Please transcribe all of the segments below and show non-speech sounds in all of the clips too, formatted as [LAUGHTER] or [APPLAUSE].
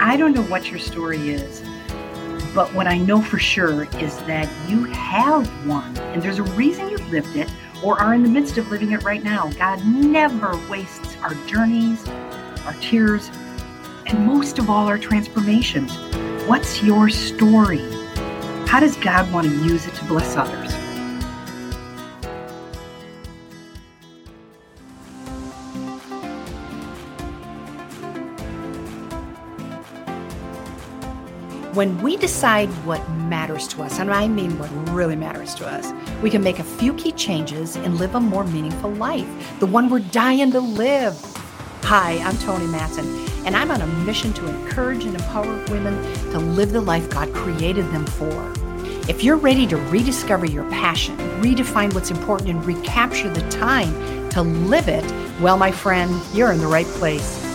I don't know what your story is, but what I know for sure is that you have one, and there's a reason you've lived it or are in the midst of living it right now. God never wastes our journeys, our tears, and most of all, our transformations. What's your story? How does God want to use it to bless others? When we decide what matters to us, and I mean what really matters to us, we can make a few key changes and live a more meaningful life, the one we're dying to live. Hi, I'm Toni Mattson, and I'm on a mission to encourage and empower women to live the life God created them for. If you're ready to rediscover your passion, redefine what's important, and recapture the time to live it, well, my friend, you're in the right place.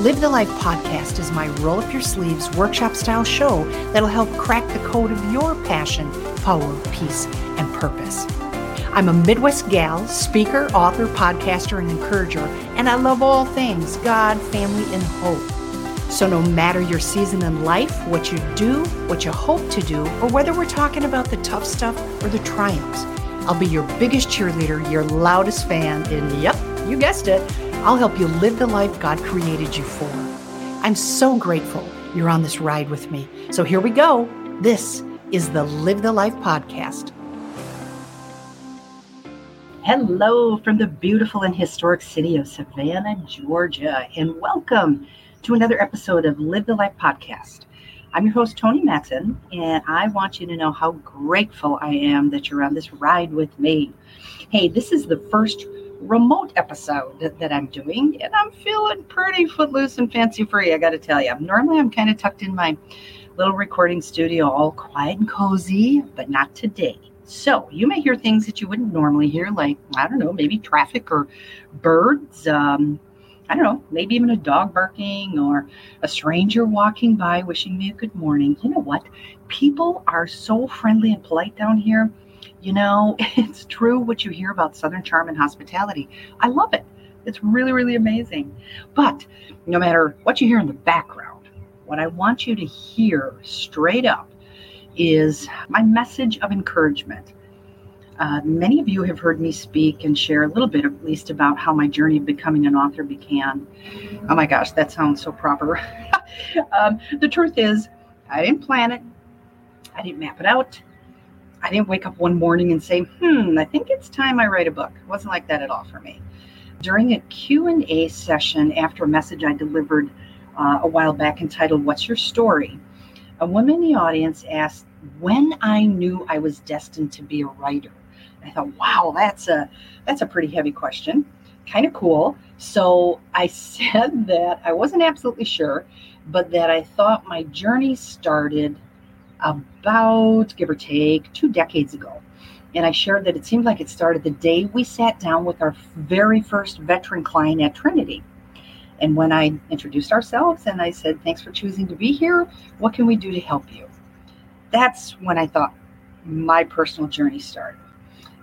Live the Life podcast is my roll up your sleeves workshop style show that'll help crack the code of your passion, power, peace, and purpose. I'm a Midwest gal, speaker, author, podcaster, and encourager, and I love all things God, family, and hope. So, no matter your season in life, what you do, what you hope to do, or whether we're talking about the tough stuff or the triumphs, I'll be your biggest cheerleader, your loudest fan, and yep, you guessed it. I'll help you live the life God created you for. I'm so grateful you're on this ride with me. So here we go. This is the Live the Life podcast. Hello from the beautiful and historic city of Savannah, Georgia, and welcome to another episode of Live the Life podcast. I'm your host, Toni Mattson, and I want you to know how grateful I am that you're on this ride with me. Hey, this is the first remote episode that, I'm doing, and I'm feeling pretty footloose and fancy free, I got to tell you. Normally, I'm kind of tucked in my little recording studio, all quiet and cozy, but not today. So, you may hear things that you wouldn't normally hear, like, I don't know, maybe traffic or birds. Um, I don't know, maybe even a dog barking or a stranger walking by wishing me a good morning. You know what? People are so friendly and polite down here you know, [LAUGHS] it's true what you hear about Southern charm and hospitality. I love it. It's really, really amazing. But no matter what you hear in the background, what I want you to hear straight up is my message of encouragement. Uh, many of you have heard me speak and share a little bit, at least, about how my journey of becoming an author began. Oh my gosh, that sounds so proper. [LAUGHS] um, the truth is, I didn't plan it, I didn't map it out, I didn't wake up one morning and say, "Hmm, I think it's time I write a book." It wasn't like that at all for me. During a Q&A session after a message I delivered uh, a while back entitled "What's Your Story?" a woman in the audience asked when I knew I was destined to be a writer. I thought, "Wow, that's a that's a pretty heavy question." Kind of cool. So I [LAUGHS] said that I wasn't absolutely sure, but that I thought my journey started about, give or take, two decades ago. And I shared that it seemed like it started the day we sat down with our very first veteran client at Trinity. And when I introduced ourselves and I said, Thanks for choosing to be here, what can we do to help you? That's when I thought my personal journey started.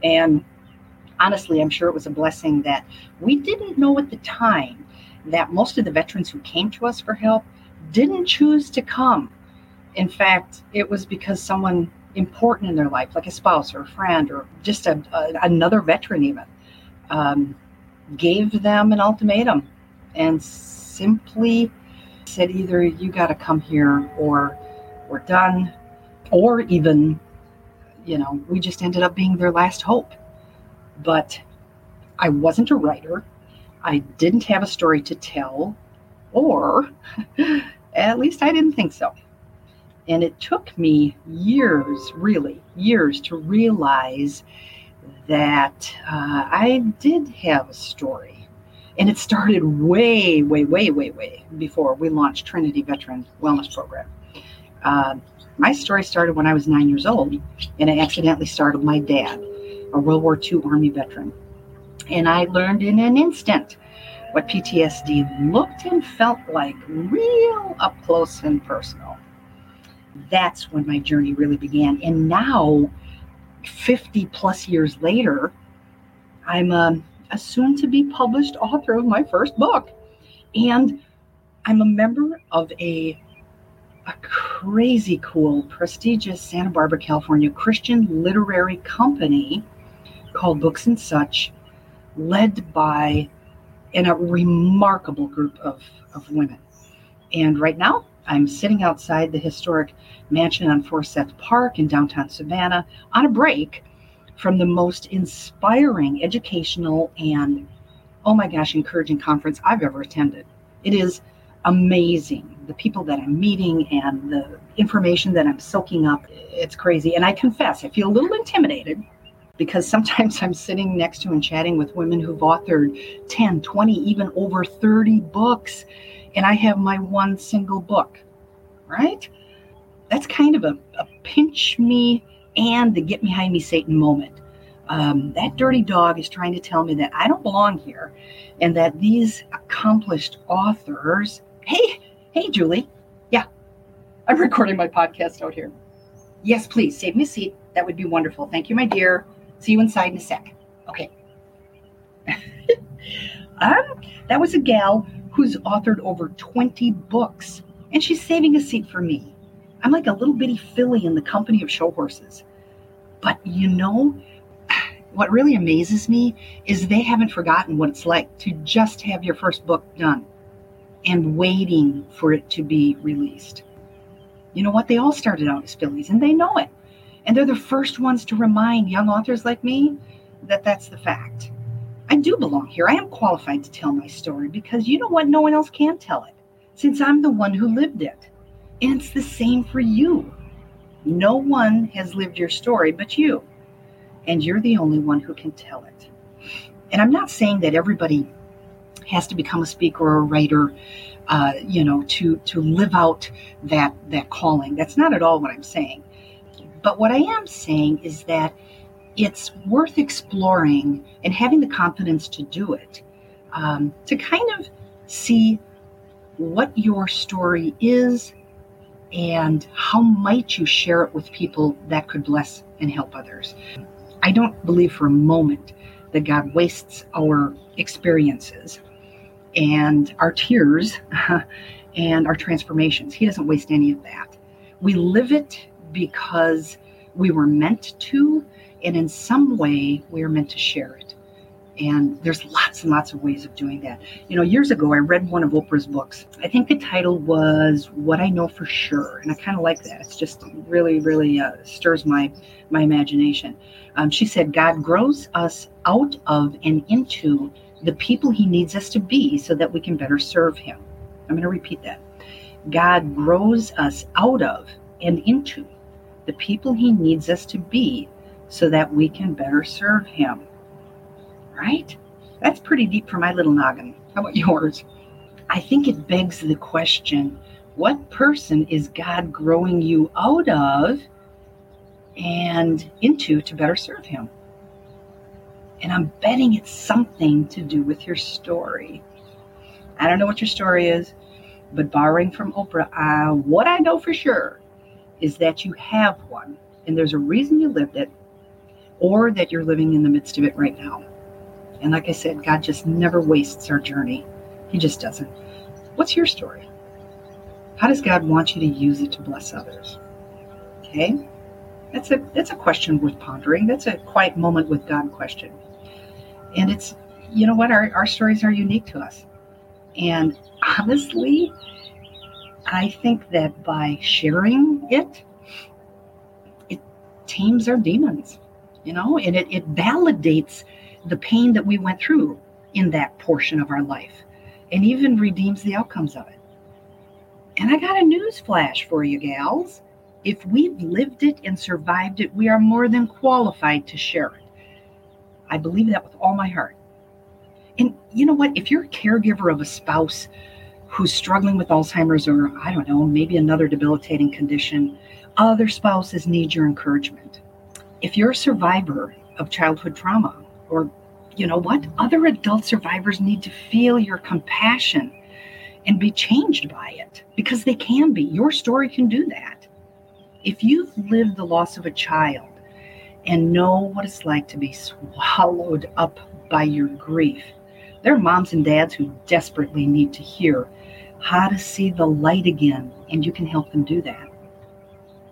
And honestly, I'm sure it was a blessing that we didn't know at the time that most of the veterans who came to us for help didn't choose to come in fact, it was because someone important in their life, like a spouse or a friend or just a, a, another veteran, even, um, gave them an ultimatum and simply said, either you got to come here or we're done, or even, you know, we just ended up being their last hope. But I wasn't a writer. I didn't have a story to tell, or [LAUGHS] at least I didn't think so. And it took me years, really, years to realize that uh, I did have a story. And it started way, way, way, way, way before we launched Trinity Veteran Wellness Program. Uh, my story started when I was nine years old, and I accidentally startled my dad, a World War II Army veteran. And I learned in an instant what PTSD looked and felt like, real up close and personal that's when my journey really began. And now, 50 plus years later, I'm um, a, a soon to be published author of my first book. And I'm a member of a a crazy cool, prestigious Santa Barbara, California Christian literary company called Books and Such, led by and a remarkable group of, of women. And right now, I'm sitting outside the historic mansion on Forsyth Park in downtown Savannah on a break from the most inspiring educational and, oh my gosh, encouraging conference I've ever attended. It is amazing. The people that I'm meeting and the information that I'm soaking up, it's crazy. And I confess, I feel a little intimidated because sometimes [LAUGHS] I'm sitting next to and chatting with women who've authored 10, 20, even over 30 books, and I have my one single book, right? That's kind of a, a pinch me and the get behind me Satan moment. Um, that dirty dog is trying to tell me that I don't belong here and that these accomplished authors, hey, hey, Julie, yeah, I'm recording my podcast out here. Yes, please save me a seat. That would be wonderful. Thank you, my dear. See you inside in a sec. Okay. [LAUGHS] um, that was a gal who's authored over 20 books, and she's saving a seat for me. I'm like a little bitty filly in the company of show horses. But you know, [SIGHS] what really amazes me is they haven't forgotten what it's like to just have your first book done and waiting for it to be released. You know what? They all started out as fillies and they know it. And they're the first ones to remind young authors like me that that's the fact. I do belong here. I am qualified to tell my story because you know what? No one else can tell it since I'm the one who lived it. And it's the same for you. No one has lived your story but you. And you're the only one who can tell it. And I'm not saying that everybody has to become a speaker or a writer, uh, you know, to to live out that that calling. That's not at all what I'm saying. But what I am saying is that it's worth exploring and having the confidence to do it, um, to kind of see what your story is and how might you share it with people that could bless and help others. I don't believe for a moment that God wastes our experiences and our tears [LAUGHS] and our transformations. He doesn't waste any of that. We live it because we were meant to, and in some way, we are meant to share it. And there's lots and lots of ways of doing that. You know, years ago, I read one of Oprah's books. I think the title was "What I Know for Sure," and I kind of like that. It's just really, really uh, stirs my my imagination. Um, she said, "God grows us out of and into the people He needs us to be, so that we can better serve Him." I'm going to repeat that. God grows us out of and into the people He needs us to be so that we can better serve Him. Right? That's pretty deep for my little noggin. How about yours? I think it begs the question what person is God growing you out of and into to better serve Him? And I'm betting it's something to do with your story. I don't know what your story is, but borrowing from Oprah, uh, what I know for sure is that you have one and there's a reason you lived it or that you're living in the midst of it right now. And like I said, God just never wastes our journey. He just doesn't. What's your story? How does God want you to use it to bless others? Okay? That's a that's a question worth pondering. That's a quiet moment with God question. And it's you know what, our, our stories are unique to us. And honestly, I think that by sharing it, it tames our demons, you know, and it, it validates the pain that we went through in that portion of our life and even redeems the outcomes of it. And I got a news flash for you, gals. If we've lived it and survived it, we are more than qualified to share it. I believe that with all my heart. And you know what? If you're a caregiver of a spouse who's struggling with Alzheimer's or, I don't know, maybe another debilitating condition, other spouses need your encouragement. If you're a survivor of childhood trauma, or you know what, other adult survivors need to feel your compassion and be changed by it because they can be. Your story can do that. If you've lived the loss of a child and know what it's like to be swallowed up by your grief, there are moms and dads who desperately need to hear how to see the light again, and you can help them do that.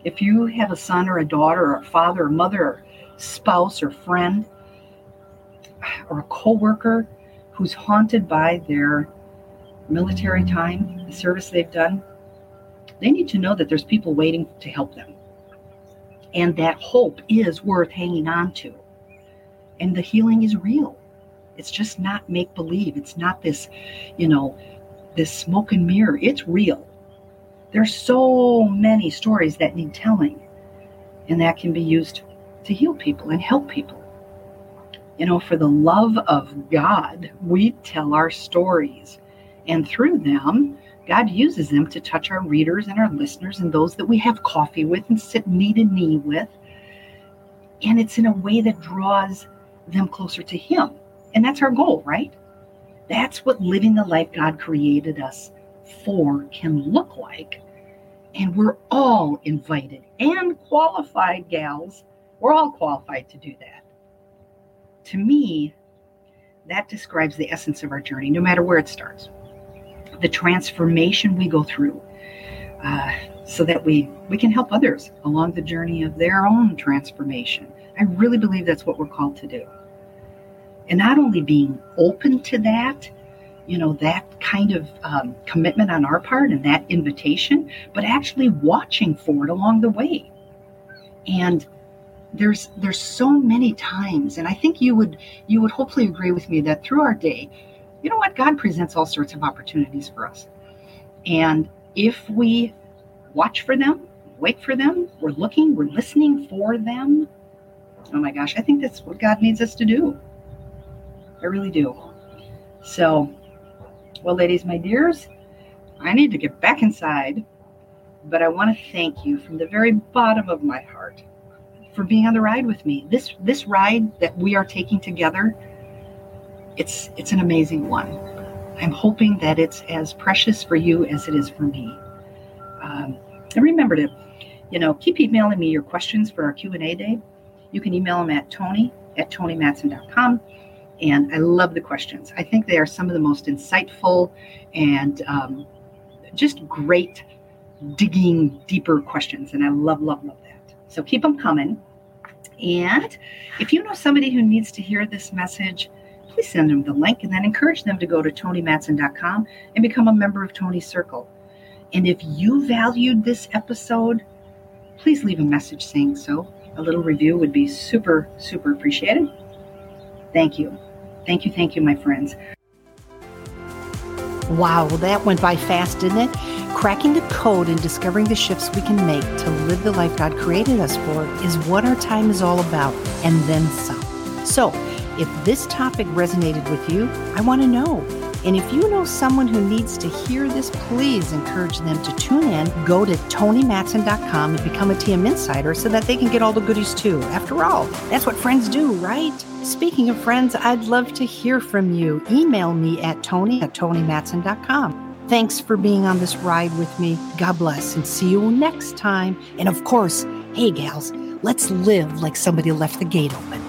If you have a son or a daughter or a father or mother or spouse or friend or a coworker who's haunted by their military time, the service they've done, they need to know that there's people waiting to help them. And that hope is worth hanging on to. And the healing is real. It's just not make believe. It's not this, you know, this smoke and mirror. It's real. There's so many stories that need telling, and that can be used to heal people and help people. You know, for the love of God, we tell our stories, and through them, God uses them to touch our readers and our listeners and those that we have coffee with and sit knee to knee with. And it's in a way that draws them closer to Him. And that's our goal, right? That's what living the life God created us for can look like. And we're all invited and qualified, gals. We're all qualified to do that. To me, that describes the essence of our journey, no matter where it starts. The transformation we go through, uh, so that we we can help others along the journey of their own transformation. I really believe that's what we're called to do and not only being open to that you know that kind of um, commitment on our part and that invitation but actually watching for it along the way. And there's there's so many times and i think you would you would hopefully agree with me that through our day you know what? God presents all sorts of opportunities for us. And if we watch for them wait for them we're looking we're listening for them oh my gosh i think that's what god needs us to do. I really do. So, well, ladies, my dears, I need to get back inside, but I want to thank you from the very bottom of my heart for being on the ride with me. This this ride that we are taking together, it's it's an amazing one. I'm hoping that it's as precious for you as it is for me. Um, and remember to, you know, keep emailing me your questions for our Q&A day. You can email them at toni at tonimattson.com and I love the questions. I think they are some of the most insightful and um, just great digging deeper questions. And I love, love, love that. So keep them coming. And if you know somebody who needs to hear this message, please send them the link and then encourage them to go to tonimattson.com and become a member of Toni's Circle. And if you valued this episode, please leave a message saying so. A little review would be super, super appreciated. Thank you. Thank you, thank you, my friends. Wow, that went by fast, didn't it? Cracking the code and discovering the shifts we can make to live the life God created us for is what our time is all about, and then some. So, if this topic resonated with you, I want to know and if you know someone who needs to hear this, please encourage them to tune in. Go to tonimattson.com and become a TM Insider so that they can get all the goodies too. After all, that's what friends do, right? Speaking of friends, I'd love to hear from you. Email me at toni at tonimattson.com. Thanks for being on this ride with me. God bless and see you next time. And of course, hey, gals, let's live like somebody left the gate open.